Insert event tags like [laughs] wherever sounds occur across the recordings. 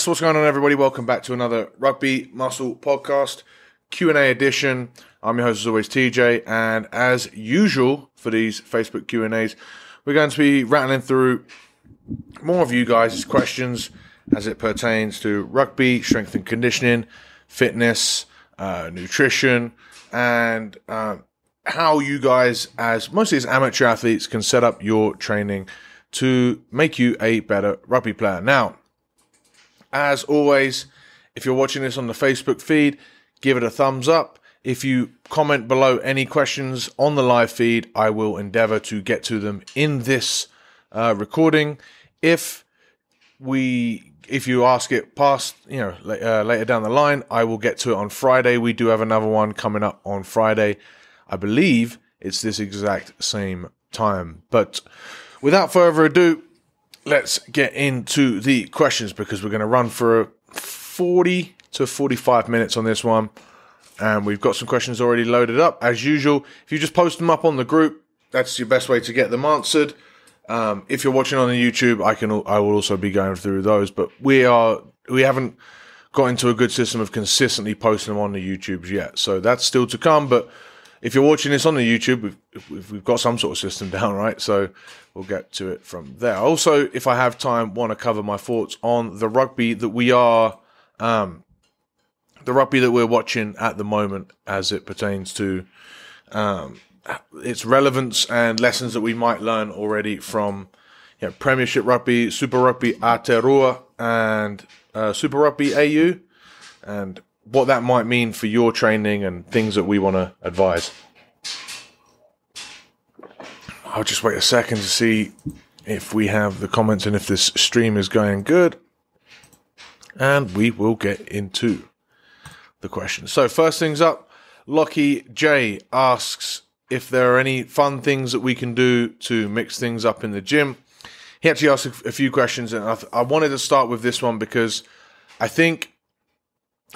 Yes, what's going on, everybody? Welcome back to another Rugby Muscle Podcast Q and A edition. I'm your host, as always, TJ, and as usual for these Facebook Q and A's, we're going to be rattling through more of you guys' questions as it pertains to rugby, strength and conditioning, fitness, uh, nutrition, and uh, how you guys, as mostly as amateur athletes, can set up your training to make you a better rugby player. Now, as always, if you're watching this on the Facebook feed, give it a thumbs up. If you comment below any questions on the live feed, I will endeavor to get to them in this uh, recording. If we, if you ask it past, you know, uh, later down the line, I will get to it on Friday. We do have another one coming up on Friday. I believe it's this exact same time. But without further ado, let's get into the questions because we're going to run for 40 to 45 minutes on this one. And we've got some questions already loaded up. As usual, if you just post them up on the group, that's your best way to get them answered. Um, if you're watching on the YouTube, I can I will also be going through those. But we are we haven't got into a good system of consistently posting them on the YouTubes yet, so that's still to come. But if you're watching this on the YouTube, we've, we've got some sort of system [laughs] down, right? So we'll get to it from there. Also, if I have time, want to cover my thoughts on the rugby that we are, um, the rugby that we're watching at the moment as it pertains to um, its relevance and lessons that we might learn already from you know, Premiership Rugby, Super Rugby Aotearoa, and uh, Super Rugby AU, and what that might mean for your training and things that we want to advise. I'll just wait a second to see if we have the comments and if this stream is going good. And we will get into the questions. So, first things up, Locky J asks if there are any fun things that we can do to mix things up in the gym. He actually asked a few questions, and I, th- I wanted to start with this one because I think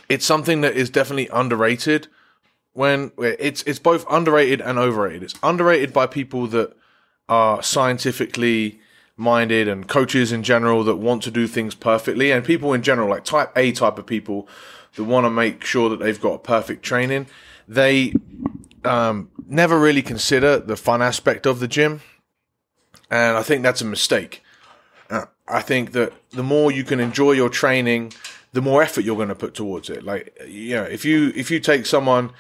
it's something that is definitely underrated. When it's it's both underrated and overrated. It's underrated by people that are scientifically minded and coaches in general that want to do things perfectly, and people in general, like type A type of people that want to make sure that they've got perfect training. They um, never really consider the fun aspect of the gym, and I think that's a mistake. Uh, I think that the more you can enjoy your training, the more effort you're going to put towards it. Like, you know, if you if you take someone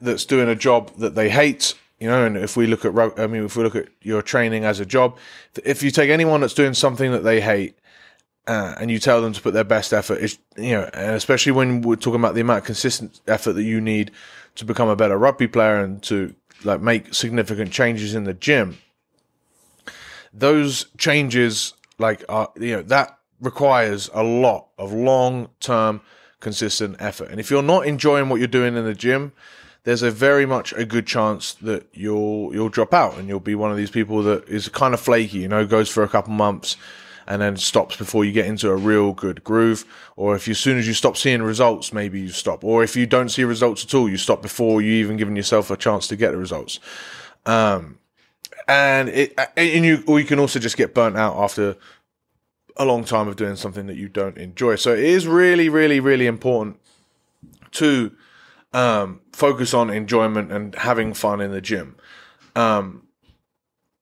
that's doing a job that they hate, you know, and if we look at, I mean, if we look at your training as a job, if you take anyone that's doing something that they hate, uh, and you tell them to put their best effort, it's, you know, and especially when we're talking about the amount of consistent effort that you need to become a better rugby player and to like make significant changes in the gym, those changes, like, are, you know, that requires a lot of long term consistent effort. And if you're not enjoying what you're doing in the gym, there's a very much a good chance that you'll you'll drop out and you'll be one of these people that is kind of flaky, you know, goes for a couple months and then stops before you get into a real good groove. Or if you, as soon as you stop seeing results, maybe you stop. Or if you don't see results at all, you stop before you even giving yourself a chance to get the results. Um, and it, and you, or you can also just get burnt out after a long time of doing something that you don't enjoy. So it is really, really, really important to um, focus on enjoyment and having fun in the gym. Um,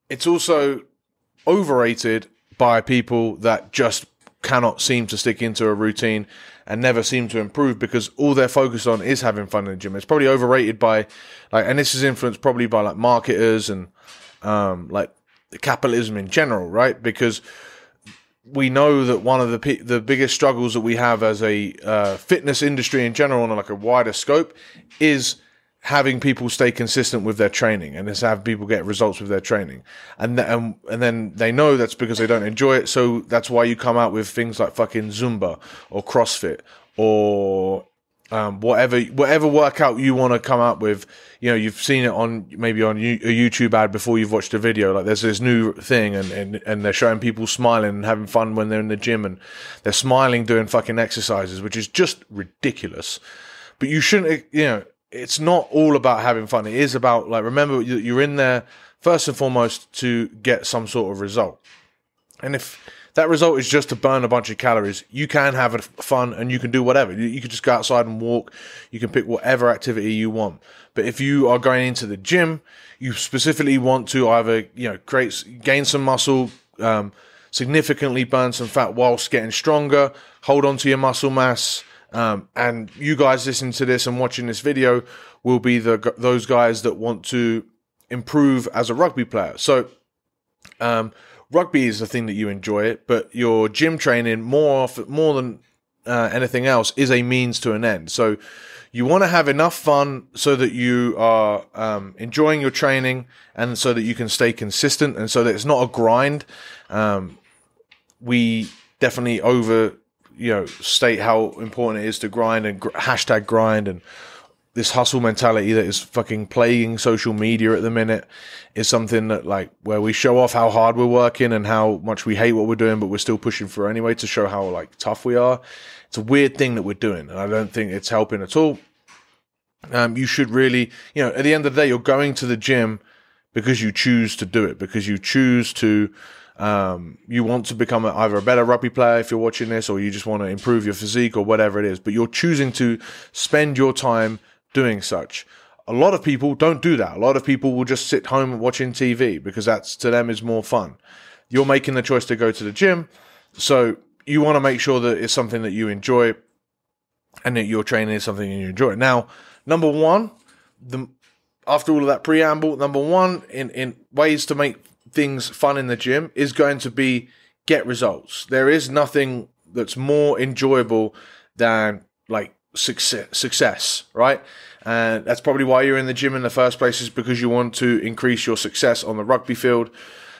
it's also overrated by people that just cannot seem to stick into a routine and never seem to improve because all they're focused on is having fun in the gym. It's probably overrated by like, and this is influenced probably by like marketers and um, like capitalism in general, right? Because we know that one of the the biggest struggles that we have as a uh, fitness industry in general on like a wider scope is having people stay consistent with their training and is have people get results with their training. And th- and and then they know that's because they don't enjoy it. So that's why you come out with things like fucking zumba or crossfit or um, whatever whatever workout you want to come up with you know you've seen it on maybe on a YouTube ad before you've watched a video. Like there's this new thing and, and and they're showing people smiling and having fun when they're in the gym and they're smiling doing fucking exercises which is just ridiculous. But you shouldn't you know it's not all about having fun. It is about like remember you're in there first and foremost to get some sort of result. And if that result is just to burn a bunch of calories, you can have fun and you can do whatever. You, you can just go outside and walk. You can pick whatever activity you want. But if you are going into the gym, you specifically want to either you know create gain some muscle, um, significantly burn some fat whilst getting stronger, hold on to your muscle mass. Um, and you guys listening to this and watching this video will be the those guys that want to improve as a rugby player. So, um, rugby is the thing that you enjoy it, but your gym training more more than uh, anything else is a means to an end. So, you want to have enough fun so that you are um, enjoying your training and so that you can stay consistent and so that it's not a grind. Um, we definitely over, you know, state how important it is to grind and gr- hashtag grind and this hustle mentality that is fucking plaguing social media at the minute is something that like where we show off how hard we're working and how much we hate what we're doing, but we're still pushing through anyway to show how like tough we are. It's a weird thing that we're doing, and I don't think it's helping at all. Um, you should really, you know, at the end of the day, you're going to the gym because you choose to do it, because you choose to, um, you want to become a, either a better rugby player if you're watching this, or you just want to improve your physique or whatever it is. But you're choosing to spend your time doing such. A lot of people don't do that. A lot of people will just sit home watching TV because that's to them is more fun. You're making the choice to go to the gym, so you want to make sure that it's something that you enjoy and that your training is something you enjoy. Now, number one, the after all of that preamble, number one in in ways to make things fun in the gym is going to be get results. There is nothing that's more enjoyable than like success, success, right? And that's probably why you're in the gym in the first place is because you want to increase your success on the rugby field.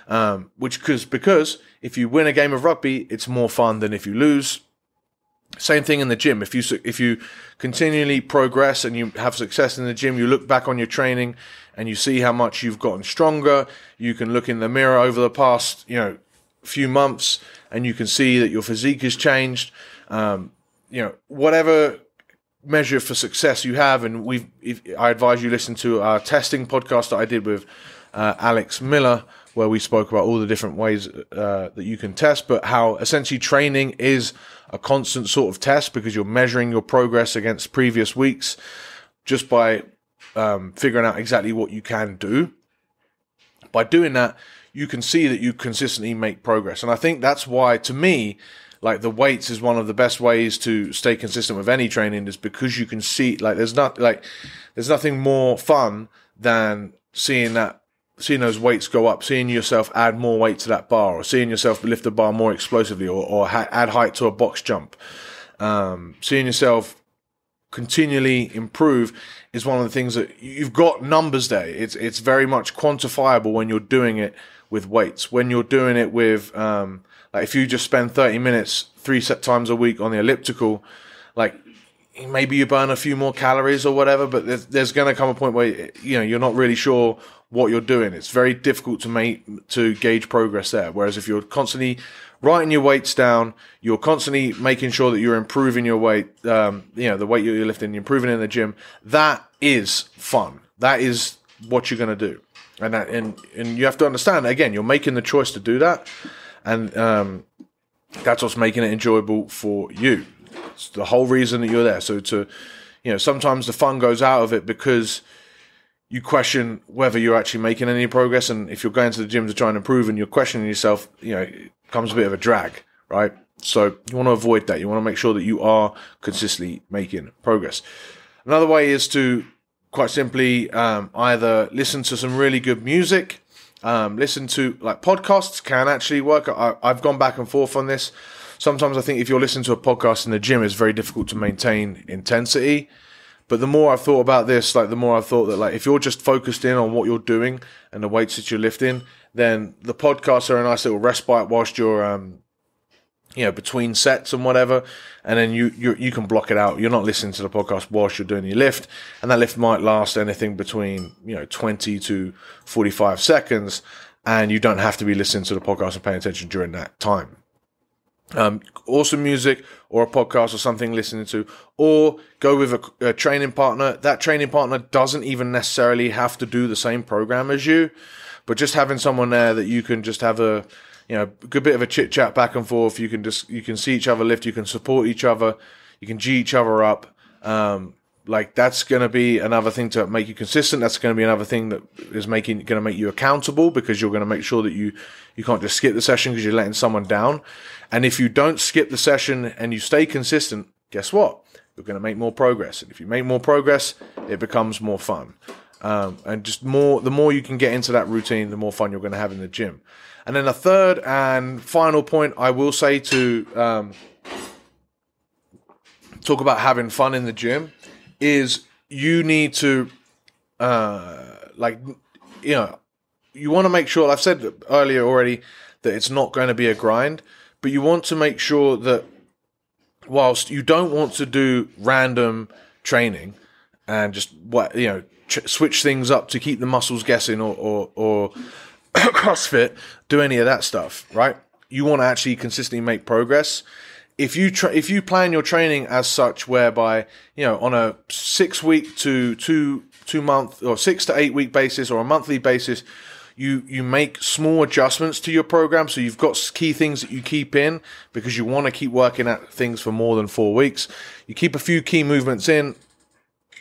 Um, which because because if you win a game of rugby, it's more fun than if you lose. Same thing in the gym. If you if you continually progress and you have success in the gym, you look back on your training and you see how much you've gotten stronger. You can look in the mirror over the past you know few months and you can see that your physique has changed. Um, you know whatever measure for success you have, and we I advise you listen to our testing podcast that I did with uh, Alex Miller where we spoke about all the different ways uh, that you can test, but how essentially training is a constant sort of test because you're measuring your progress against previous weeks just by um, figuring out exactly what you can do. By doing that, you can see that you consistently make progress. And I think that's why, to me, like the weights is one of the best ways to stay consistent with any training is because you can see like there's not like there's nothing more fun than seeing that seeing those weights go up, seeing yourself add more weight to that bar, or seeing yourself lift the bar more explosively, or, or ha- add height to a box jump, um, seeing yourself continually improve is one of the things that you've got numbers there. It's it's very much quantifiable when you're doing it with weights. When you're doing it with um, like if you just spend 30 minutes three set times a week on the elliptical, like maybe you burn a few more calories or whatever, but there's, there's going to come a point where you know you're not really sure what you're doing. It's very difficult to make to gauge progress there. Whereas if you're constantly writing your weights down, you're constantly making sure that you're improving your weight, um, you know, the weight you're lifting, you're improving in the gym. That is fun. That is what you're going to do, and that, and and you have to understand again, you're making the choice to do that, and um, that's what's making it enjoyable for you. It's the whole reason that you're there. So to, you know, sometimes the fun goes out of it because you question whether you're actually making any progress. And if you're going to the gym to try and improve and you're questioning yourself, you know, it comes a bit of a drag, right? So you want to avoid that. You want to make sure that you are consistently making progress. Another way is to quite simply um, either listen to some really good music, um, listen to like podcasts can actually work. I, I've gone back and forth on this sometimes I think if you're listening to a podcast in the gym, it's very difficult to maintain intensity. But the more I've thought about this, like the more I've thought that like if you're just focused in on what you're doing and the weights that you're lifting, then the podcasts are a nice little respite whilst you're um you know between sets and whatever, and then you you you can block it out. You're not listening to the podcast whilst you're doing your lift, and that lift might last anything between you know 20 to 45 seconds, and you don't have to be listening to the podcast and paying attention during that time um, awesome music or a podcast or something listening to, or go with a, a, training partner. That training partner doesn't even necessarily have to do the same program as you, but just having someone there that you can just have a, you know, a good bit of a chit chat back and forth. You can just you can see each other lift. You can support each other. You can g each other up. Um, like that's going to be another thing to make you consistent. That's going to be another thing that is making going to make you accountable because you're going to make sure that you you can't just skip the session because you're letting someone down. And if you don't skip the session and you stay consistent, guess what? You're going to make more progress. And if you make more progress, it becomes more fun. Um, and just more, the more you can get into that routine, the more fun you're going to have in the gym. And then a third and final point I will say to um, talk about having fun in the gym is you need to uh, like you know you want to make sure I've said earlier already that it's not going to be a grind, but you want to make sure that whilst you don't want to do random training and just what you know ch- switch things up to keep the muscles guessing or or, or [coughs] CrossFit do any of that stuff, right? You want to actually consistently make progress. If you tra- if you plan your training as such whereby you know on a six week to two two month or six to eight week basis or a monthly basis you you make small adjustments to your program. So you've got key things that you keep in because you want to keep working at things for more than four weeks. You keep a few key movements in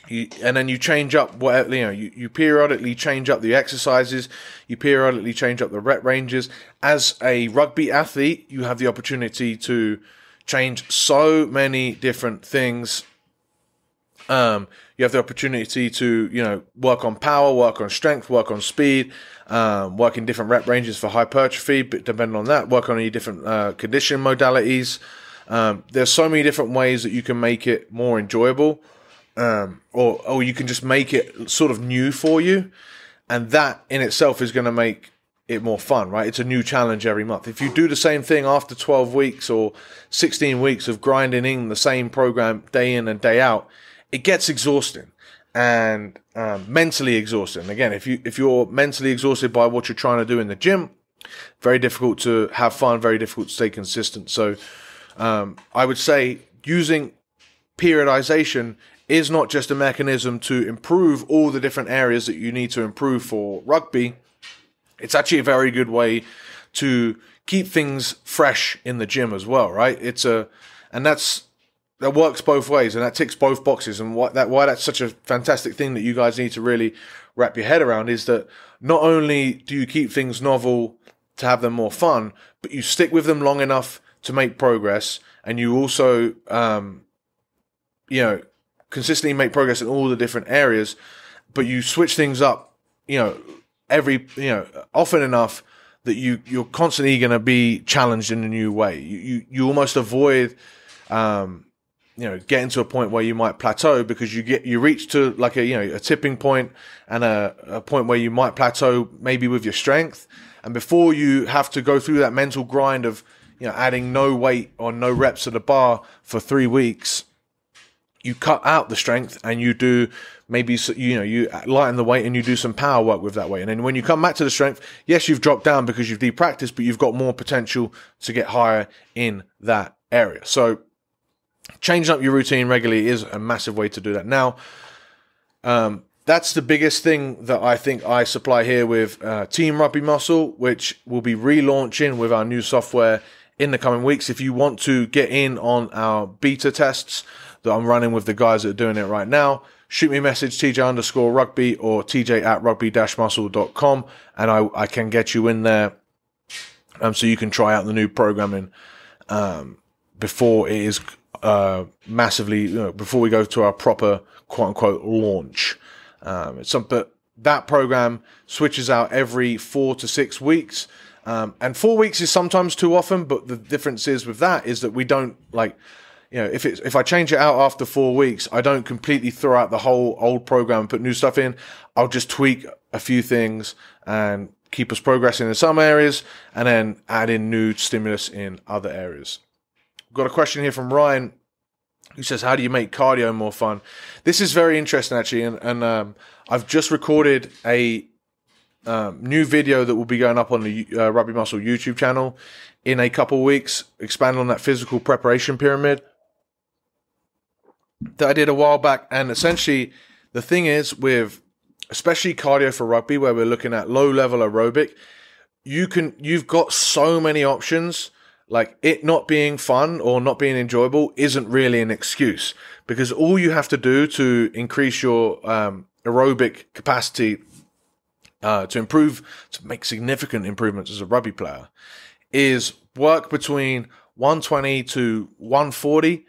you, and then you change up what you know you, you periodically change up the exercises you periodically change up the rep ranges as a rugby athlete you have the opportunity to change so many different things. Um, you have the opportunity to, you know, work on power, work on strength, work on speed, um, work in different rep ranges for hypertrophy, but depending on that, work on any different uh, condition modalities. Um, there's so many different ways that you can make it more enjoyable, um, or or you can just make it sort of new for you, and that in itself is going to make it more fun, right? It's a new challenge every month. If you do the same thing after 12 weeks or 16 weeks of grinding in the same program day in and day out, it gets exhausting and um, mentally exhausting. Again, if you if you're mentally exhausted by what you're trying to do in the gym, very difficult to have fun, very difficult to stay consistent. So, um, I would say using periodization is not just a mechanism to improve all the different areas that you need to improve for rugby it's actually a very good way to keep things fresh in the gym as well, right? It's a, and that's, that works both ways and that ticks both boxes. And what that, why that's such a fantastic thing that you guys need to really wrap your head around is that not only do you keep things novel to have them more fun, but you stick with them long enough to make progress. And you also, um, you know, consistently make progress in all the different areas, but you switch things up, you know, every you know often enough that you you're constantly going to be challenged in a new way. You you, you almost avoid um, you know getting to a point where you might plateau because you get you reach to like a you know a tipping point and a, a point where you might plateau maybe with your strength and before you have to go through that mental grind of you know adding no weight or no reps to the bar for three weeks you cut out the strength and you do maybe you know you lighten the weight and you do some power work with that weight. And then when you come back to the strength yes you've dropped down because you've depracticed but you've got more potential to get higher in that area. So changing up your routine regularly is a massive way to do that. Now um, that's the biggest thing that I think I supply here with uh, Team Rugby Muscle, which will be relaunching with our new software in the coming weeks. If you want to get in on our beta tests that I'm running with the guys that are doing it right now, shoot me a message, TJ underscore rugby or TJ at rugby muscle.com and I, I can get you in there. Um, so you can try out the new programming, um, before it is, uh, massively, you know, before we go to our proper quote unquote launch. Um, it's some, but that program switches out every four to six weeks. Um, and four weeks is sometimes too often, but the difference is with that is that we don't like, you know, if it's if I change it out after four weeks, I don't completely throw out the whole old program and put new stuff in. I'll just tweak a few things and keep us progressing in some areas, and then add in new stimulus in other areas. We've got a question here from Ryan, who says, "How do you make cardio more fun?" This is very interesting, actually, and, and um, I've just recorded a um, new video that will be going up on the uh, Rugby Muscle YouTube channel in a couple weeks, expand on that physical preparation pyramid that I did a while back. And essentially, the thing is with especially cardio for rugby, where we're looking at low level aerobic, you can you've got so many options like it not being fun or not being enjoyable isn't really an excuse because all you have to do to increase your um, aerobic capacity uh, to improve to make significant improvements as a rugby player is work between 120 to 140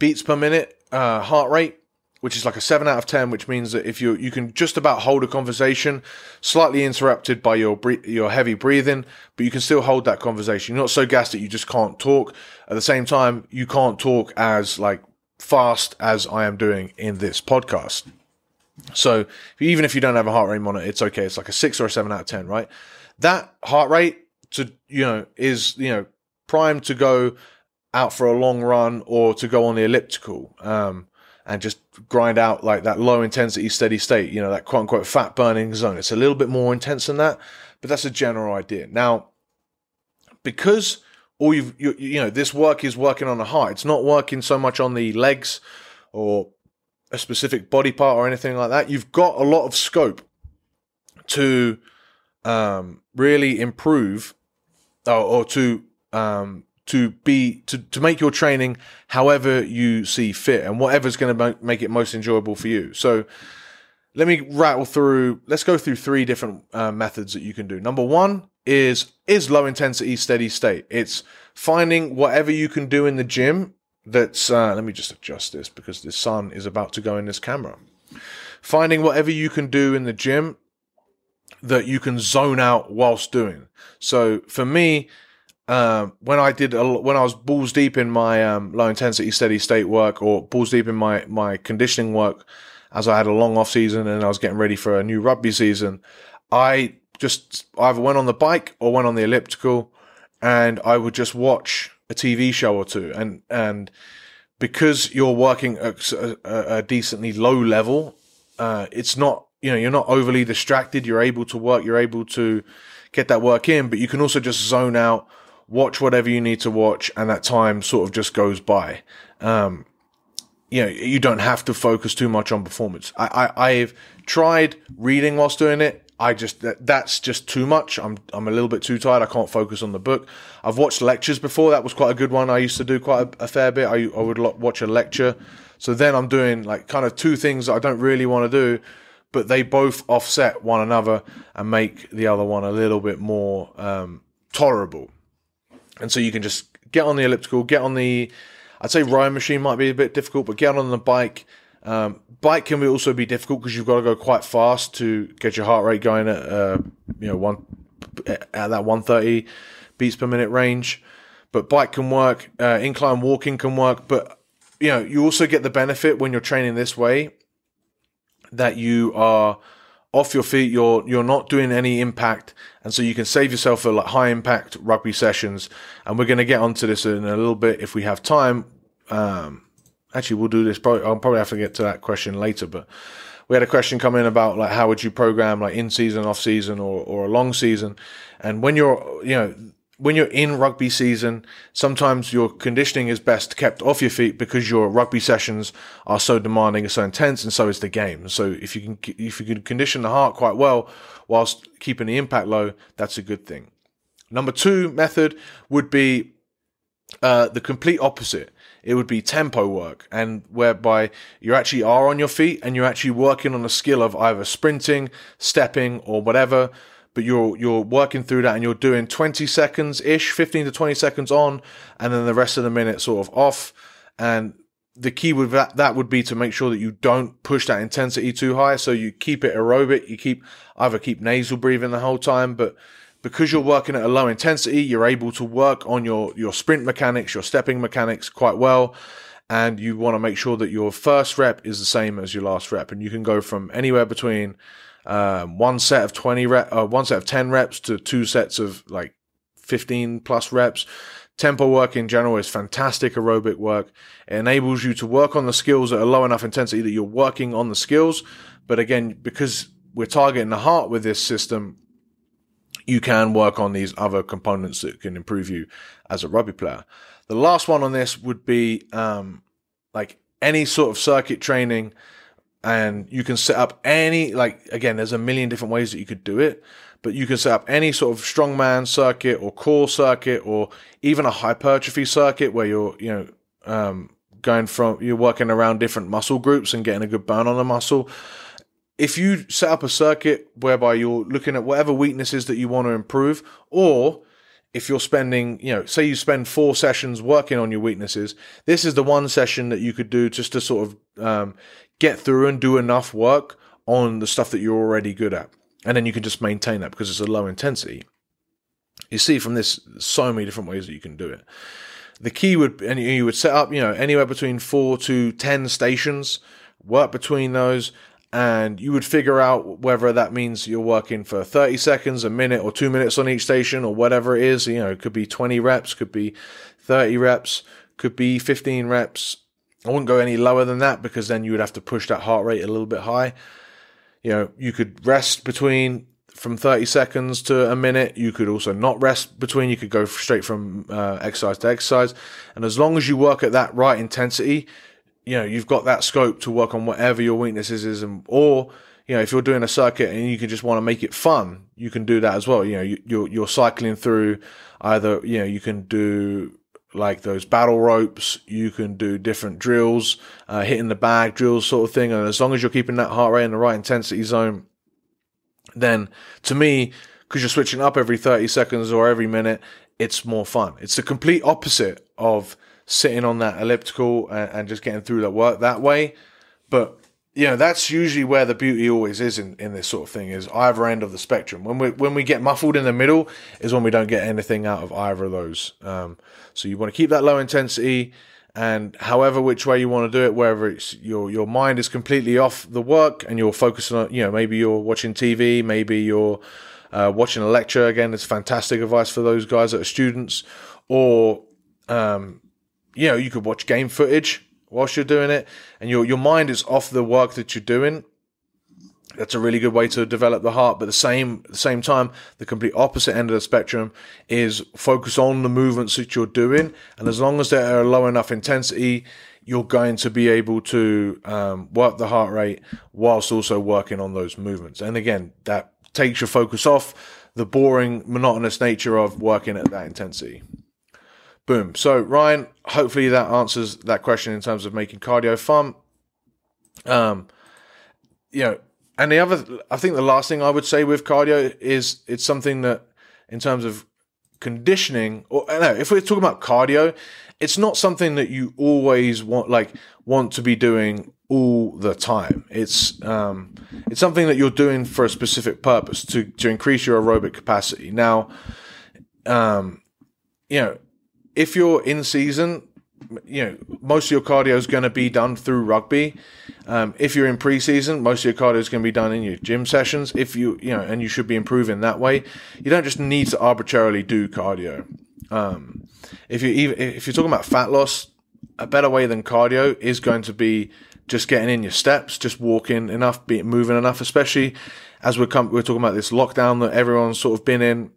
beats per minute uh, heart rate which is like a 7 out of 10 which means that if you you can just about hold a conversation slightly interrupted by your your heavy breathing but you can still hold that conversation. You're not so gassed that you just can't talk. At the same time you can't talk as like fast as I am doing in this podcast. So even if you don't have a heart rate monitor it's okay. It's like a 6 or a 7 out of 10 right? That heart rate to you know is you know primed to go out for a long run or to go on the elliptical um, and just grind out like that low intensity steady state, you know, that quote unquote fat burning zone. It's a little bit more intense than that, but that's a general idea. Now, because all you've, you, you know, this work is working on the heart, it's not working so much on the legs or a specific body part or anything like that. You've got a lot of scope to um, really improve or, or to um, to be to, to make your training however you see fit and whatever's going to make it most enjoyable for you. So let me rattle through let's go through three different uh, methods that you can do. Number one is is low intensity steady state. It's finding whatever you can do in the gym that's uh, let me just adjust this because the sun is about to go in this camera. Finding whatever you can do in the gym that you can zone out whilst doing. So for me um, when I did a, when I was balls deep in my um, low intensity steady state work or balls deep in my my conditioning work, as I had a long off season and I was getting ready for a new rugby season, I just either went on the bike or went on the elliptical, and I would just watch a TV show or two, and and because you're working at a, a decently low level, uh, it's not you know you're not overly distracted. You're able to work. You're able to get that work in, but you can also just zone out watch whatever you need to watch, and that time sort of just goes by. Um, you know, you don't have to focus too much on performance. I, I I've tried reading whilst doing it. I just that, that's just too much. I'm I'm a little bit too tired. I can't focus on the book. I've watched lectures before. That was quite a good one. I used to do quite a, a fair bit. I I would watch a lecture. So then I'm doing like kind of two things I don't really want to do, but they both offset one another and make the other one a little bit more um, tolerable. And so you can just get on the elliptical, get on the, I'd say rowing machine might be a bit difficult, but get on the bike. Um, bike can also be difficult because you've got to go quite fast to get your heart rate going at, uh, you know, one at that 130 beats per minute range. But bike can work, uh, incline walking can work, but you know, you also get the benefit when you're training this way that you are off your feet. You're you're not doing any impact, and so you can save yourself for like high impact rugby sessions. And we're going to get onto this in a little bit if we have time. Um, actually, we'll do this. Probably, I'll probably have to get to that question later, but we had a question come in about like how would you program like in season, off season, or or a long season. And when you're you know when you're in rugby season, sometimes your conditioning is best kept off your feet because your rugby sessions are so demanding and so intense, and so is the game. So if you can if you can condition the heart quite well whilst keeping the impact low, that's a good thing. Number two method would be uh, the complete opposite. It would be tempo work, and whereby you actually are on your feet and you're actually working on a skill of either sprinting, stepping, or whatever but you're you're working through that and you're doing 20 seconds ish 15 to 20 seconds on and then the rest of the minute sort of off. And the key with that that would be to make sure that you don't push that intensity too high. So you keep it aerobic. You keep either keep nasal breathing the whole time but because you're working at a low intensity you're able to work on your your sprint mechanics your stepping mechanics quite well. And you want to make sure that your first rep is the same as your last rep. And you can go from anywhere between um, one set of 20 rep, uh, one set of 10 reps to two sets of like 15 plus reps. Tempo work in general is fantastic aerobic work. It enables you to work on the skills at a low enough intensity that you're working on the skills. But again, because we're targeting the heart with this system, you can work on these other components that can improve you as a rugby player. The last one on this would be um, like any sort of circuit training and you can set up any like again there's a million different ways that you could do it but you can set up any sort of strongman circuit or core circuit or even a hypertrophy circuit where you're, you know, um, going from you're working around different muscle groups and getting a good burn on the muscle. If you set up a circuit whereby you're looking at whatever weaknesses that you want to improve, or if you're spending, you know, say you spend four sessions working on your weaknesses, this is the one session that you could do just to sort of um, get through and do enough work on the stuff that you're already good at. And then you can just maintain that because it's a low intensity. You see from this so many different ways that you can do it. The key would, and you would set up, you know, anywhere between four to 10 stations, work between those, and you would figure out whether that means you're working for 30 seconds, a minute, or two minutes on each station, or whatever it is. You know, it could be 20 reps, could be 30 reps, could be 15 reps. I wouldn't go any lower than that because then you would have to push that heart rate a little bit high. You know, you could rest between from 30 seconds to a minute. You could also not rest between. You could go straight from uh, exercise to exercise. And as long as you work at that right intensity, you know, you've got that scope to work on whatever your weaknesses is, and or you know, if you're doing a circuit and you can just want to make it fun, you can do that as well. You know, you, you're you're cycling through either you know you can do like those battle ropes, you can do different drills, uh, hitting the bag drills sort of thing, and as long as you're keeping that heart rate in the right intensity zone, then to me, because you're switching up every 30 seconds or every minute, it's more fun. It's the complete opposite of sitting on that elliptical and, and just getting through that work that way. But you know, that's usually where the beauty always is in, in this sort of thing is either end of the spectrum. When we when we get muffled in the middle is when we don't get anything out of either of those. Um, so you want to keep that low intensity and however which way you want to do it, whether it's your your mind is completely off the work and you're focusing on, you know, maybe you're watching TV, maybe you're uh, watching a lecture. Again, it's fantastic advice for those guys that are students, or um, you know, you could watch game footage whilst you're doing it, and your your mind is off the work that you're doing. That's a really good way to develop the heart. But the same at the same time, the complete opposite end of the spectrum is focus on the movements that you're doing, and as long as they're low enough intensity, you're going to be able to um, work the heart rate whilst also working on those movements. And again, that takes your focus off the boring, monotonous nature of working at that intensity. Boom. So, Ryan, hopefully that answers that question in terms of making cardio fun. Um, you know, and the other, I think the last thing I would say with cardio is it's something that, in terms of conditioning, or no, if we're talking about cardio, it's not something that you always want, like, want to be doing all the time. It's um, it's something that you're doing for a specific purpose to to increase your aerobic capacity. Now, um, you know, if you're in season, you know, most of your cardio is going to be done through rugby. Um, if you're in preseason, most of your cardio is going to be done in your gym sessions. If you, you know, and you should be improving that way. You don't just need to arbitrarily do cardio. Um, if you even if you're talking about fat loss, a better way than cardio is going to be just getting in your steps, just walking enough, be moving enough. Especially as we're com- we're talking about this lockdown that everyone's sort of been in.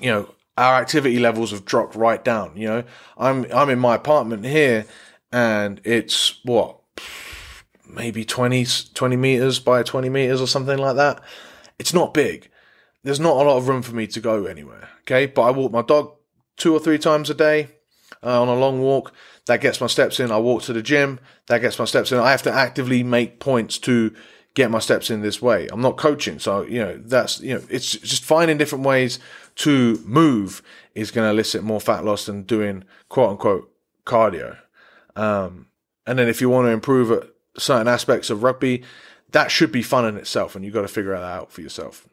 You know, our activity levels have dropped right down. You know, I'm I'm in my apartment here, and it's what maybe 20, 20 meters by 20 meters or something like that. It's not big. There's not a lot of room for me to go anywhere. Okay, but I walk my dog two or three times a day uh, on a long walk. That gets my steps in. I walk to the gym. That gets my steps in. I have to actively make points to get my steps in this way. I'm not coaching, so you know that's you know it's just finding different ways to move is going to elicit more fat loss than doing quote unquote cardio. Um, and then if you want to improve at certain aspects of rugby, that should be fun in itself, and you've got to figure that out for yourself.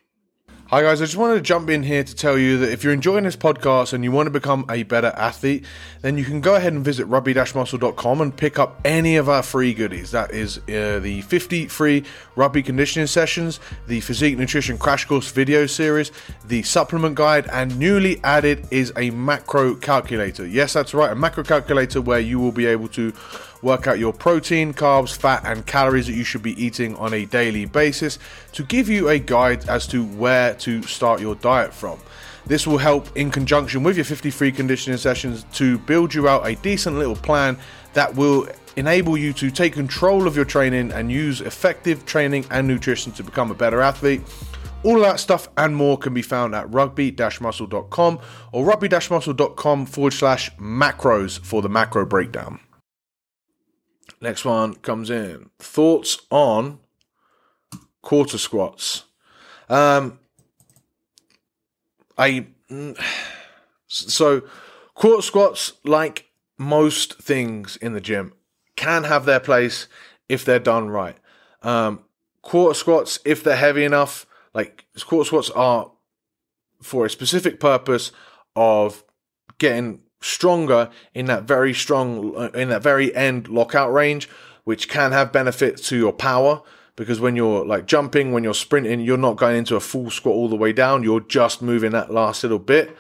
Hi, guys. I just wanted to jump in here to tell you that if you're enjoying this podcast and you want to become a better athlete, then you can go ahead and visit rugby muscle.com and pick up any of our free goodies. That is uh, the 50 free rugby conditioning sessions, the physique nutrition crash course video series, the supplement guide, and newly added is a macro calculator. Yes, that's right, a macro calculator where you will be able to work out your protein, carbs, fat, and calories that you should be eating on a daily basis to give you a guide as to where to start your diet from. This will help in conjunction with your 53 conditioning sessions to build you out a decent little plan that will enable you to take control of your training and use effective training and nutrition to become a better athlete All that stuff and more can be found at rugby-muscle.com or rugby-muscle.com forward slash macros for the macro breakdown. Next one comes in. Thoughts on quarter squats. Um, I [sighs] so quarter squats, like most things in the gym, can have their place if they're done right. Um, quarter squats, if they're heavy enough, like quarter squats are for a specific purpose of getting stronger in that very strong uh, in that very end lockout range which can have benefits to your power. Because when you're like jumping when you're sprinting you're not going into a full squat all the way down. You're just moving that last little bit.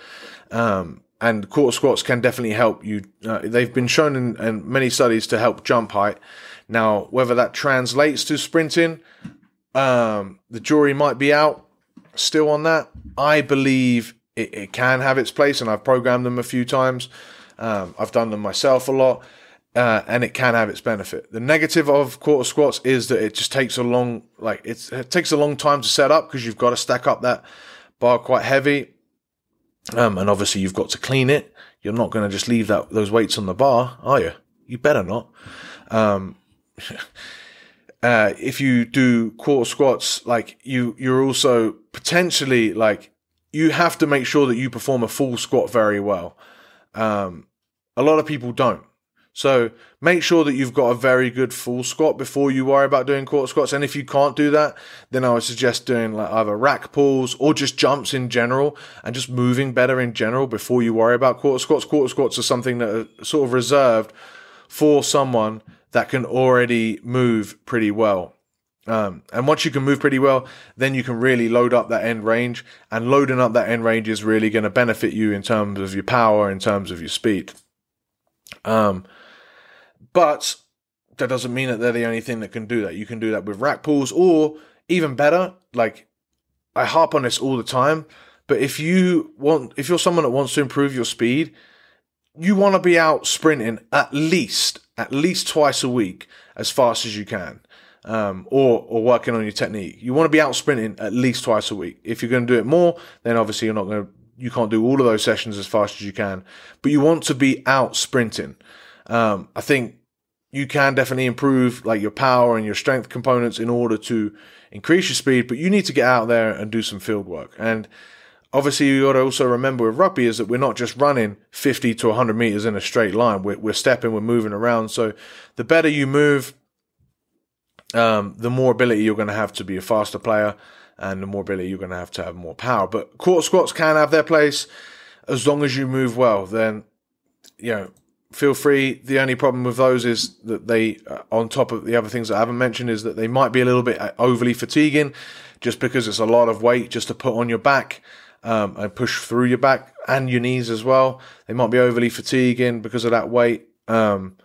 Um, and quarter squats can definitely help you uh, they've been shown in, in many studies to help jump height. Now whether that translates to sprinting um, the jury might be out still on that. I believe it, it, can have its place, and I've programmed them a few times. Um, I've done them myself a lot, uh, and it can have its benefit. The negative of quarter squats is that it just takes a long, like it takes a long time to set up because you've got to stack up that bar quite heavy, um, and obviously you've got to clean it. You're not going to just leave that those weights on the bar, are you? You better not. Um, [laughs] uh, if you do quarter squats, like you, you're also potentially like you have to make sure that you perform a full squat very well. Um, a lot of people don't. So make sure that you've got a very good full squat before you worry about doing quarter squats. And if you can't do that, then I would suggest doing like either rack pulls or just jumps in general and just moving better in general before you worry about quarter squats. Quarter squats are something that are sort of reserved for someone that can already move pretty well. Um, and once you can move pretty well, then you can really load up that end range. And loading up that end range is really going to benefit you in terms of your power, in terms of your speed. Um, but that doesn't mean that they're the only thing that can do that. You can do that with rack pulls, or even better, like I harp on this all the time. But if you want, if you're someone that wants to improve your speed, you want to be out sprinting at least at least twice a week as fast as you can. Um, or or working on your technique. You want to be out sprinting at least twice a week. If you're going to do it more, then obviously you're not going to you can't do all of those sessions as fast as you can. But you want to be out sprinting. Um, I think you can definitely improve like your power and your strength components in order to increase your speed. But you need to get out there and do some field work. And obviously you got to also remember with rugby is that we're not just running 50 to 100 meters in a straight line we're, we're stepping we're moving around so the better you move um, the more ability you're going to have to be a faster player and the more ability you're going to have to have more power but quarter squats can have their place as long as you move well then you know feel free the only problem with those is that they uh, on top of the other things i haven't mentioned is that they might be a little bit uh, overly fatiguing just because it's a lot of weight just to put on your back um, and push through your back and your knees as well. They might be overly fatiguing because of that weight. Um,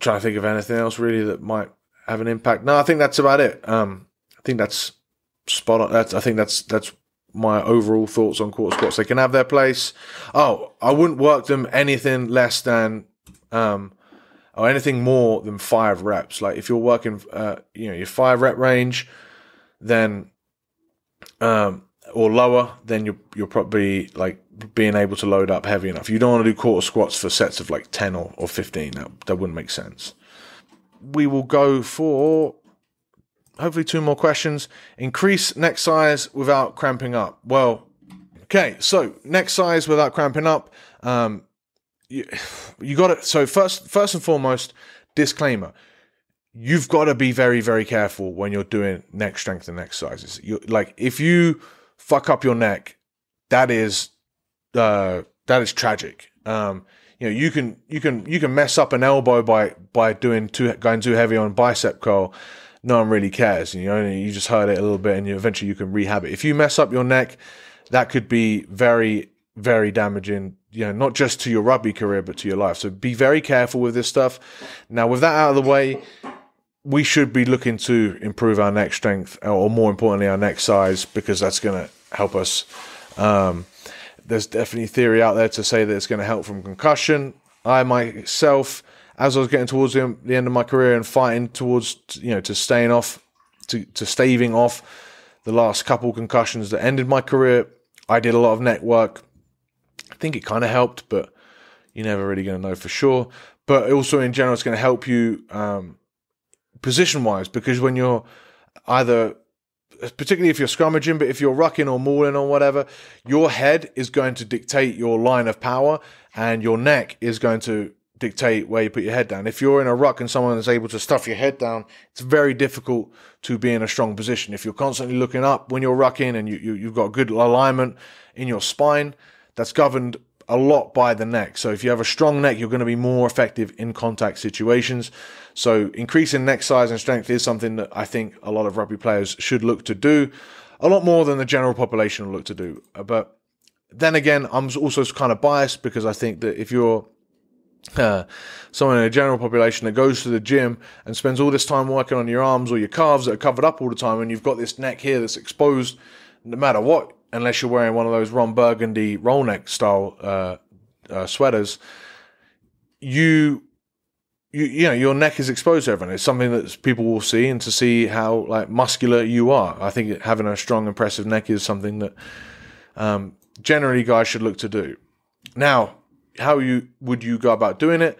trying to think of anything else really that might have an impact. No, I think that's about it. Um, I think that's spot on. That's I think that's that's my overall thoughts on quarter squats. They can have their place. Oh, I wouldn't work them anything less than um, or anything more than five reps. Like if you're working, uh, you know, your five rep range, then um, or lower, then you're you're probably like being able to load up heavy enough. You don't want to do quarter squats for sets of like ten or, or fifteen. That that wouldn't make sense. We will go for hopefully two more questions. Increase neck size without cramping up. Well, okay, so neck size without cramping up. Um, you, [sighs] you got it. So first, first and foremost, disclaimer: you've got to be very, very careful when you're doing neck strength and exercises. You like if you fuck up your neck, that is uh, that is tragic. Um, you know, you can you can you can mess up an elbow by by doing too going too heavy on bicep curl. No one really cares. You know, you just hurt it a little bit, and you, eventually you can rehab it. If you mess up your neck, that could be very very damaging. You know, not just to your rugby career, but to your life. So be very careful with this stuff. Now, with that out of the way, we should be looking to improve our neck strength, or more importantly, our neck size, because that's going to help us. Um, there's definitely theory out there to say that it's going to help from concussion. I myself, as I was getting towards the, the end of my career and fighting towards, you know, to staying off, to, to staving off the last couple concussions that ended my career, I did a lot of neck work. I think it kind of helped, but you're never really going to know for sure. But also in general, it's going to help you um, position wise because when you're either particularly if you're scrummaging, but if you're rucking or mauling or whatever, your head is going to dictate your line of power and your neck is going to dictate where you put your head down. If you're in a ruck and someone is able to stuff your head down, it's very difficult to be in a strong position. If you're constantly looking up when you're rucking and you, you, you've got good alignment in your spine, that's governed a lot by the neck. So if you have a strong neck, you're going to be more effective in contact situations. So increasing neck size and strength is something that I think a lot of rugby players should look to do a lot more than the general population will look to do. But then again, I'm also kind of biased because I think that if you're uh, someone in the general population that goes to the gym and spends all this time working on your arms or your calves that are covered up all the time, and you've got this neck here that's exposed no matter what, unless you're wearing one of those Ron Burgundy roll neck style uh, uh, sweaters, you. You, you know your neck is exposed to everyone. It's something that people will see, and to see how like muscular you are. I think having a strong, impressive neck is something that um, generally guys should look to do. Now, how you would you go about doing it?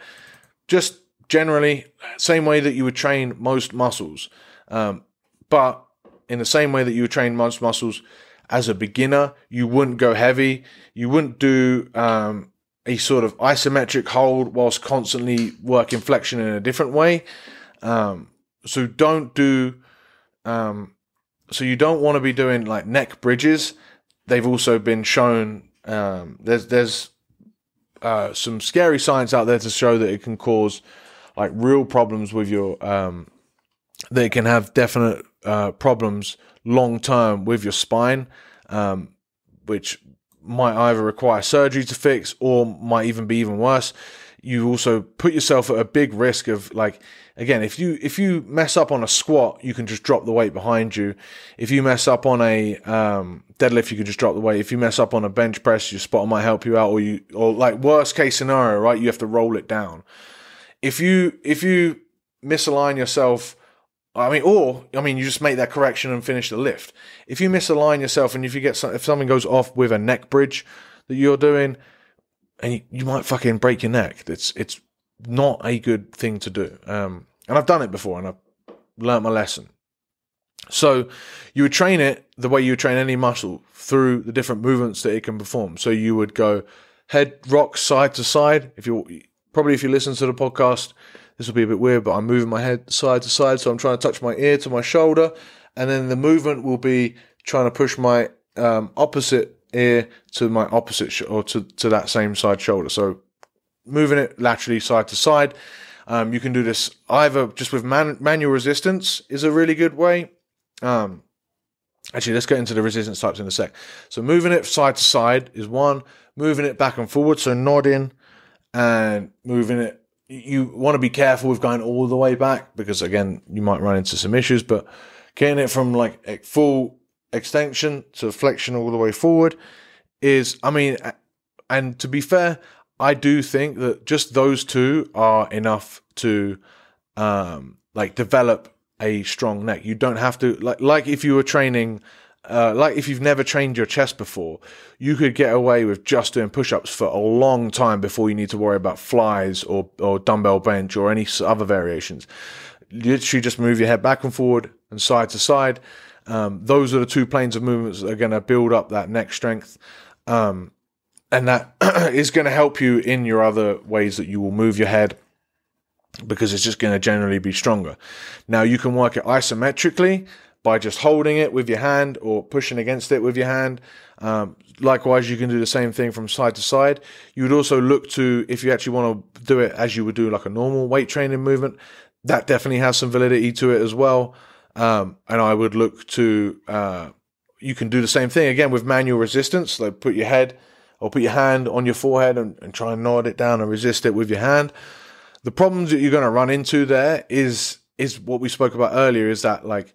Just generally, same way that you would train most muscles, um, but in the same way that you would train most muscles as a beginner, you wouldn't go heavy. You wouldn't do um, a sort of isometric hold whilst constantly working flexion in a different way. Um, so don't do. Um, so you don't want to be doing like neck bridges. They've also been shown. Um, there's there's uh, some scary science out there to show that it can cause like real problems with your um, that can have definite uh, problems long term with your spine, um, which might either require surgery to fix or might even be even worse. You also put yourself at a big risk of like again if you if you mess up on a squat, you can just drop the weight behind you. If you mess up on a um, deadlift, you can just drop the weight. If you mess up on a bench press, your spotter might help you out, or you or like worst case scenario, right? You have to roll it down. If you if you misalign yourself, I mean, or I mean, you just make that correction and finish the lift. If you misalign yourself and if you get some, if something goes off with a neck bridge that you're doing, and you, you might fucking break your neck. It's it's not a good thing to do. Um, and I've done it before, and I've learned my lesson. So you would train it the way you would train any muscle through the different movements that it can perform. So you would go head rock side to side. If you probably if you listen to the podcast, this will be a bit weird, but I'm moving my head side to side. So I'm trying to touch my ear to my shoulder, and then the movement will be trying to push my um, opposite ear to my opposite sh- or to to that same side shoulder. So moving it laterally side to side. Um, you can do this either just with man- manual resistance is a really good way, um, actually, let's get into the resistance types in a sec. So moving it side to side is one. Moving it back and forward, so nodding and moving it. You want to be careful with going all the way back because again, you might run into some issues. But getting it from like full extension to flexion all the way forward is, I mean, and to be fair, I do think that just those two are enough to um, like develop a strong neck. You don't have to like like if you were training uh, like if you've never trained your chest before, you could get away with just doing push-ups for a long time before you need to worry about flies or or dumbbell bench or any other variations. Literally, just move your head back and forward and side to side. Um, those are the two planes of movements that are going to build up that neck strength, um, and that [clears throat] is going to help you in your other ways that you will move your head because it's just going to generally be stronger. Now you can work it isometrically by just holding it with your hand or pushing against it with your hand. Um, likewise, you can do the same thing from side to side. You would also look to, if you actually want to do it as you would do like a normal weight training movement, that definitely has some validity to it as well. Um, and I would look to, uh, you can do the same thing again with manual resistance. Like put your head or put your hand on your forehead and, and try and nod it down and resist it with your hand the problems that you're going to run into there is is what we spoke about earlier is that like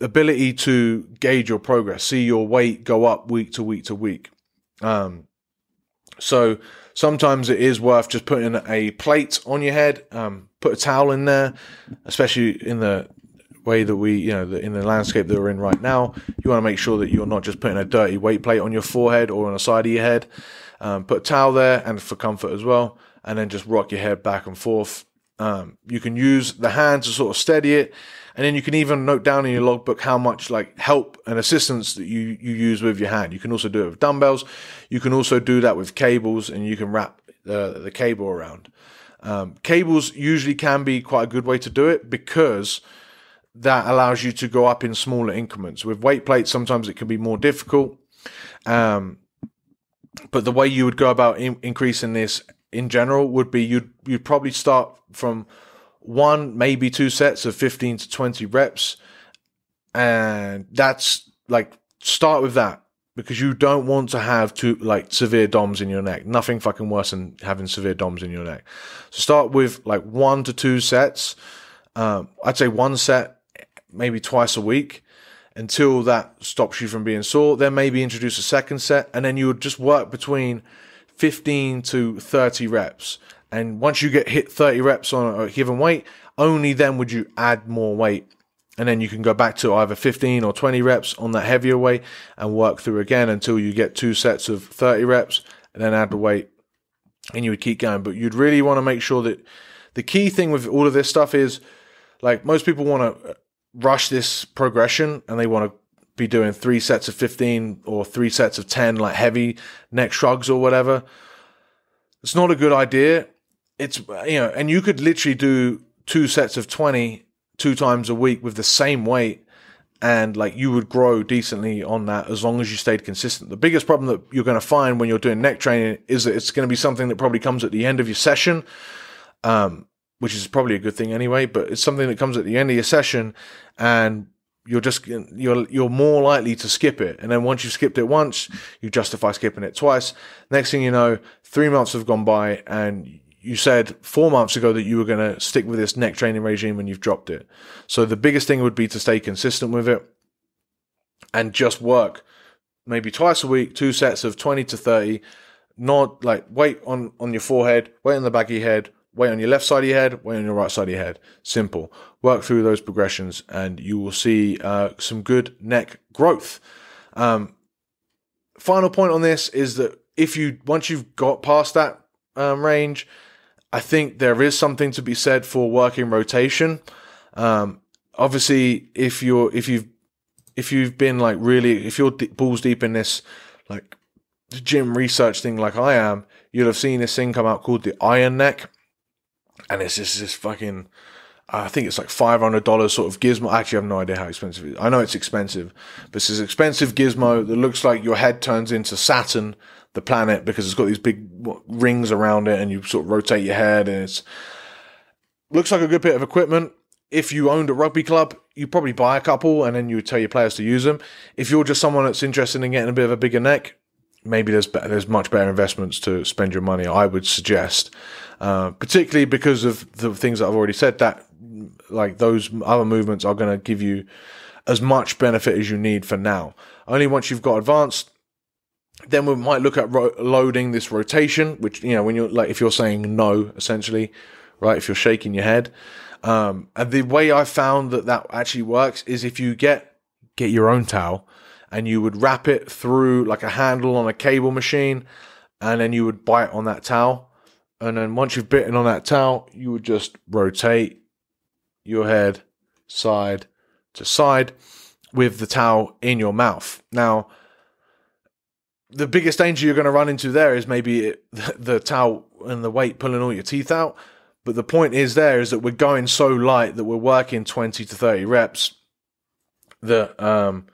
ability to gauge your progress see your weight go up week to week to week um, so sometimes it is worth just putting a plate on your head um, put a towel in there especially in the way that we, you know, the, in the landscape that we're in right now, you want to make sure that you're not just putting a dirty weight plate on your forehead or on the side of your head. Um, put a towel there and for comfort as well, and then just rock your head back and forth. Um, you can use the hand to sort of steady it, and then you can even note down in your logbook how much like help and assistance that you you use with your hand. You can also do it with dumbbells. You can also do that with cables, and you can wrap the the cable around. Um, cables usually can be quite a good way to do it because that allows you to go up in smaller increments. With weight plates, sometimes it can be more difficult. Um, but the way you would go about in- increasing this in general would be you'd you'd probably start from one maybe two sets of 15 to 20 reps and that's like start with that because you don't want to have two like severe DOMs in your neck. Nothing fucking worse than having severe DOMs in your neck. So start with like one to two sets. Um, I'd say one set maybe twice a week until that stops you from being sore. Then maybe introduce a second set, and then you would just work between 15 to 30 reps. And once you get hit 30 reps on a given weight, only then would you add more weight. And then you can go back to either 15 or 20 reps on that heavier weight and work through again until you get two sets of 30 reps and then add the weight and you would keep going. But you'd really want to make sure that the key thing with all of this stuff is like most people want to rush this progression and they want to be doing three sets of 15 or three sets of 10 like heavy neck shrugs or whatever. It's not a good idea it's you know and you could literally do two sets of 20 two times a week with the same weight and like you would grow decently on that as long as you stayed consistent. The biggest problem that you're going to find when you're doing neck training is that it's going to be something that probably comes at the end of your session, um, which is probably a good thing anyway. But it's something that comes at the end of your session, and you're just you're you're more likely to skip it. And then once you've skipped it once, you justify skipping it twice. Next thing you know, three months have gone by, and you said four months ago that you were going to stick with this neck training regime and you've dropped it. So the biggest thing would be to stay consistent with it and just work maybe twice a week, two sets of 20 to 30, not like weight on, on your forehead, weight on the back of your head, weight on your left side of your head, weight on your right side of your head. Simple. Work through those progressions and you will see uh, some good neck growth. Um, final point on this is that if you, once you've got past that um, range, I think there is something to be said for working rotation. Um, obviously, if you're if you've if you've been like really if you're balls deep in this like gym research thing like I am, you'll have seen this thing come out called the Iron Neck, and it's just this fucking. I think it's like five hundred dollars sort of gizmo. Actually, I have no idea how expensive it is. I know it's expensive, but it's this expensive gizmo that looks like your head turns into Saturn the planet because it's got these big rings around it and you sort of rotate your head and it's looks like a good bit of equipment. If you owned a rugby club, you probably buy a couple and then you would tell your players to use them. If you're just someone that's interested in getting a bit of a bigger neck, maybe there's better, there's much better investments to spend your money. I would suggest, uh, particularly because of the things that I've already said. That like those other movements are going to give you as much benefit as you need for now. Only once you've got advanced, then we might look at ro- loading this rotation, which, you know, when you're like, if you're saying no, essentially, right? If you're shaking your head. Um, and the way I found that that actually works is if you get, get your own towel and you would wrap it through like a handle on a cable machine and then you would bite on that towel. And then once you've bitten on that towel, you would just rotate your head side to side with the towel in your mouth. Now, the biggest danger you're going to run into there is maybe it, the towel and the weight pulling all your teeth out. But the point is there is that we're going so light that we're working 20 to 30 reps that um,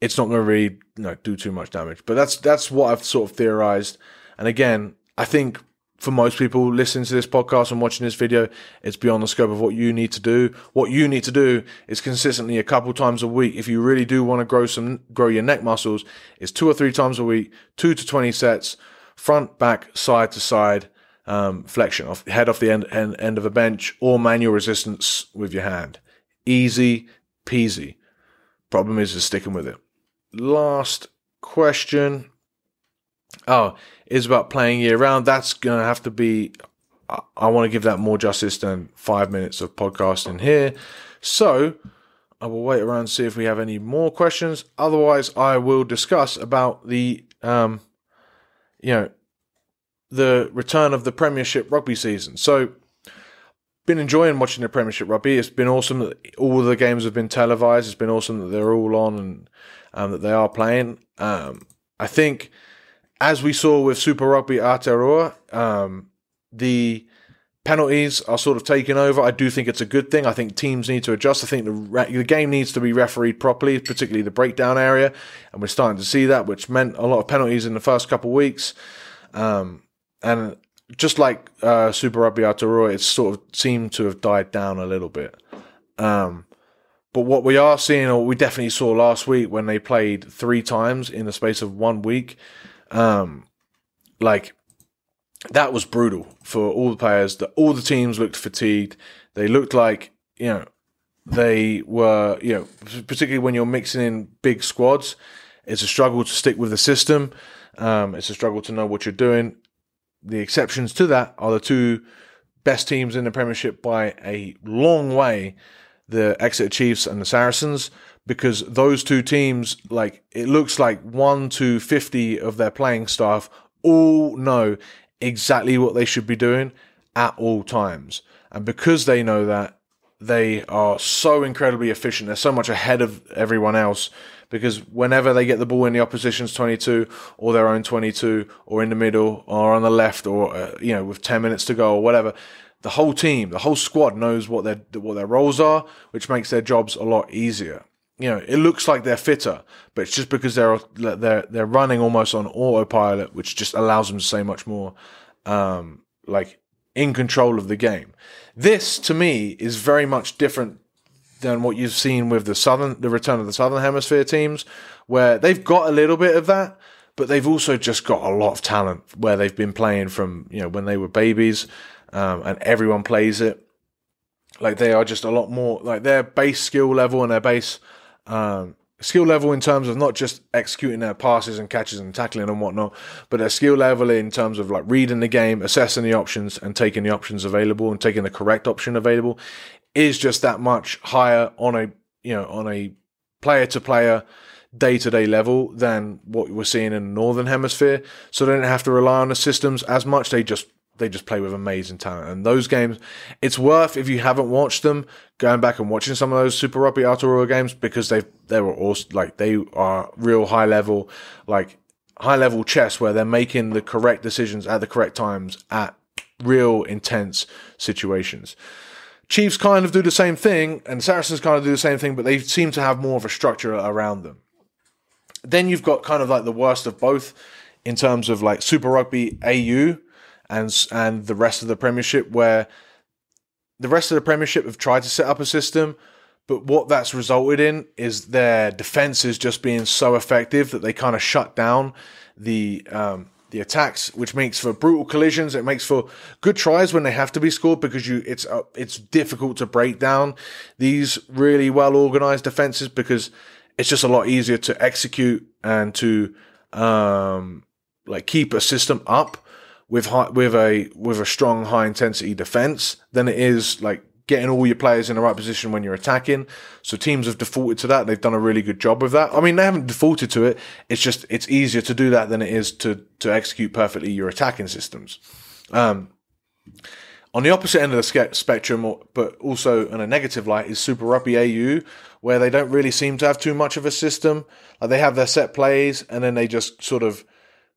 it's not going to really you know, do too much damage. But that's that's what I've sort of theorized. And again, I think for most people listening to this podcast and watching this video, it's beyond the scope of what you need to do. What you need to do is consistently a couple times a week. If you really do want to grow some, grow your neck muscles, it's two or three times a week, two to 20 sets, front, back, side to side, um, flexion off head off the end, end, end of a bench or manual resistance with your hand. Easy peasy. Problem is, is sticking with it. Last question. Oh, is about playing year round. That's going to have to be, I, want to give that more justice than five minutes of podcasting here. So I will wait around and see if we have any more questions. Otherwise, I will discuss about the, um, you know, the return of the Premiership rugby season. So, been enjoying watching the Premiership rugby. It's been awesome that all the games have been televised. It's been awesome that they're all on and um, that they are playing. Um, I think, as we saw with Super Rugby Aotearoa, um, the penalties are sort of taken over. I do think it's a good thing. I think teams need to adjust. I think the re- the game needs to be refereed properly, particularly the breakdown area, and we're starting to see that, which meant a lot of penalties in the first couple of weeks. Um, and just like uh, Super Rugby Aotearoa, it sort of seemed to have died down a little bit. Um, but what we are seeing, or we definitely saw last week when they played three times in the space of one week, um, like that was brutal for all the players. That all the teams looked fatigued. They looked like you know they were you know particularly when you're mixing in big squads, it's a struggle to stick with the system. Um, it's a struggle to know what you're doing. The exceptions to that are the two best teams in the Premiership by a long way, the Exeter Chiefs and the Saracens, because those two teams, like it looks like one to fifty of their playing staff all know exactly what they should be doing at all times. And because they know that, they are so incredibly efficient. They're so much ahead of everyone else because whenever they get the ball in the opposition's 22 or their own 22 or in the middle or on the left or uh, you know with 10 minutes to go or whatever the whole team the whole squad knows what their what their roles are which makes their jobs a lot easier you know it looks like they're fitter but it's just because they're they're they're running almost on autopilot which just allows them to say much more um like in control of the game this to me is very much different than what you've seen with the southern, the return of the southern hemisphere teams, where they've got a little bit of that, but they've also just got a lot of talent where they've been playing from you know when they were babies, um, and everyone plays it. Like they are just a lot more like their base skill level and their base um, skill level in terms of not just executing their passes and catches and tackling and whatnot, but their skill level in terms of like reading the game, assessing the options, and taking the options available and taking the correct option available is just that much higher on a you know on a player to player day to day level than what we're seeing in the northern hemisphere. So they don't have to rely on the systems as much. They just they just play with amazing talent. And those games, it's worth if you haven't watched them, going back and watching some of those Super Rugby Aotearoa games because they they were also like they are real high level, like high level chess where they're making the correct decisions at the correct times at real intense situations. Chiefs kind of do the same thing, and Saracens kind of do the same thing, but they seem to have more of a structure around them. Then you've got kind of like the worst of both in terms of like Super Rugby AU and and the rest of the Premiership, where the rest of the Premiership have tried to set up a system, but what that's resulted in is their defenses just being so effective that they kind of shut down the um, the attacks, which makes for brutal collisions. It makes for good tries when they have to be scored because you it's uh, it's difficult to break down these really well organized defenses because it's just a lot easier to execute and to um, like keep a system up with high, with a with a strong high intensity defense than it is like getting all your players in the right position when you're attacking. So teams have defaulted to that. They've done a really good job with that. I mean, they haven't defaulted to it. It's just it's easier to do that than it is to to execute perfectly your attacking systems. Um, on the opposite end of the spectrum, but also in a negative light, is Super Rugby AU, where they don't really seem to have too much of a system. Like they have their set plays, and then they just sort of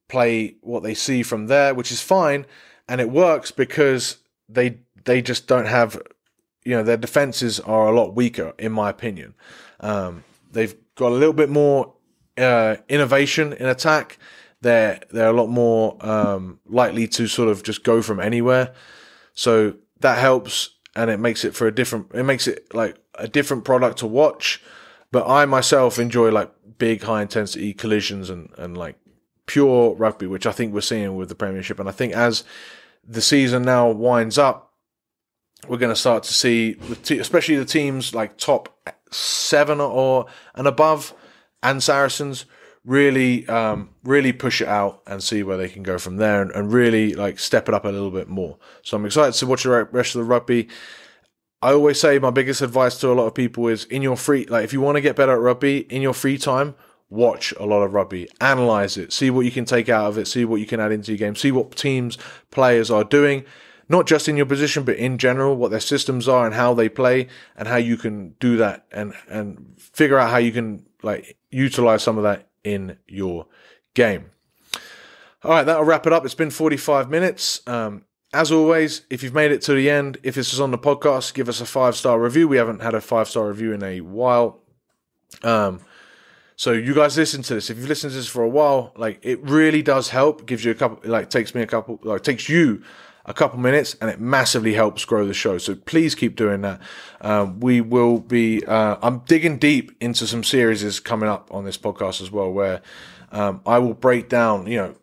play what they see from there, which is fine, and it works because they they just don't have you know their defenses are a lot weaker, in my opinion. Um, they've got a little bit more uh, innovation in attack. They're they're a lot more um, likely to sort of just go from anywhere. So that helps, and it makes it for a different. It makes it like a different product to watch. But I myself enjoy like big high intensity collisions and and like pure rugby, which I think we're seeing with the Premiership. And I think as the season now winds up, we're going to start to see, especially the teams like top seven or and above, and Saracens really, um, really push it out and see where they can go from there, and, and really like step it up a little bit more. So I'm excited to watch the rest of the rugby. I always say my biggest advice to a lot of people is in your free, like if you want to get better at rugby, in your free time, watch a lot of rugby, analyze it, see what you can take out of it, see what you can add into your game, see what teams, players are doing, not just in your position, but in general, what their systems are and how they play and how you can do that and, and figure out how you can like utilize some of that in your game. All right, that'll wrap it up. It's been 45 minutes. Um, as always, if you've made it to the end, if this is on the podcast, give us a five star review. We haven't had a five star review in a while. Um, so you guys listen to this. If you've listened to this for a while, like it really does help. Gives you a couple, like takes me a couple, like takes you a couple minutes, and it massively helps grow the show. So please keep doing that. Um, we will be. Uh, I'm digging deep into some series coming up on this podcast as well, where um, I will break down, you know,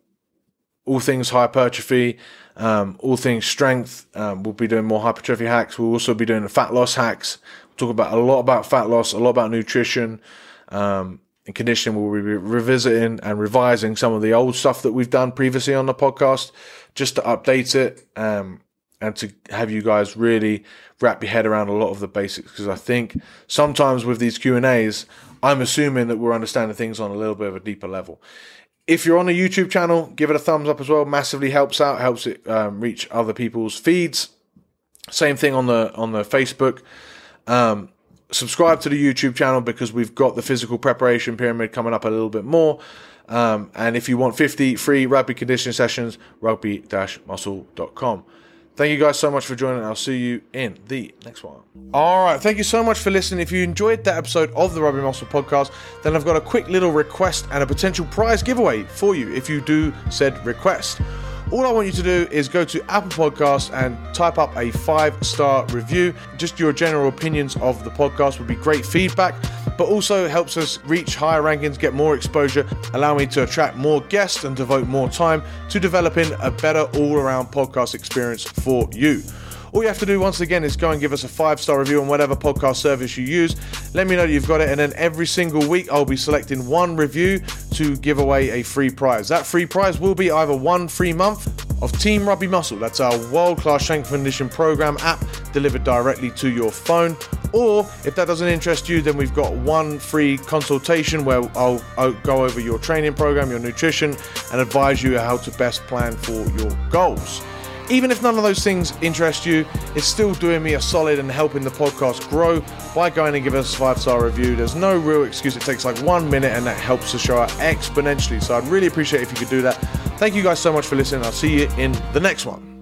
all things hypertrophy um, all things strength. Um, we'll be doing more hypertrophy hacks. We'll also be doing fat loss hacks. We'll talk about a lot about fat loss, a lot about nutrition um, and conditioning. We'll be revisiting and revising some of the old stuff that we've done previously on the podcast, just to update it um, and to have you guys really wrap your head around a lot of the basics. Because I think sometimes with these Q and A's, I'm assuming that we're understanding things on a little bit of a deeper level if you're on a YouTube channel, give it a thumbs up as well. Massively helps out, helps it um, reach other people's feeds. Same thing on the on the Facebook. Um, subscribe to the YouTube channel because we've got the physical preparation pyramid coming up a little bit more. Um, and if you want 50 free rugby conditioning sessions, rugby-muscle.com. Thank you guys so much for joining. I'll see you in the next one. All right. Thank you so much for listening. If you enjoyed that episode of the Rugby Muscle podcast, then I've got a quick little request and a potential prize giveaway for you if you do said request. All I want you to do is go to Apple Podcasts and type up a five star review. Just your general opinions of the podcast would be great feedback but also helps us reach higher rankings, get more exposure, allow me to attract more guests and devote more time to developing a better all around podcast experience for you. All you have to do once again is go and give us a five star review on whatever podcast service you use. Let me know you've got it, and then every single week I'll be selecting one review to give away a free prize. That free prize will be either one free month of Team Rugby Muscle, that's our world class strength condition program app delivered directly to your phone. Or if that doesn't interest you, then we've got one free consultation where I'll, I'll go over your training program, your nutrition, and advise you how to best plan for your goals. Even if none of those things interest you, it's still doing me a solid and helping the podcast grow by going and giving us a five star review. There's no real excuse. It takes like one minute and that helps the show out exponentially. So I'd really appreciate if you could do that. Thank you guys so much for listening. I'll see you in the next one.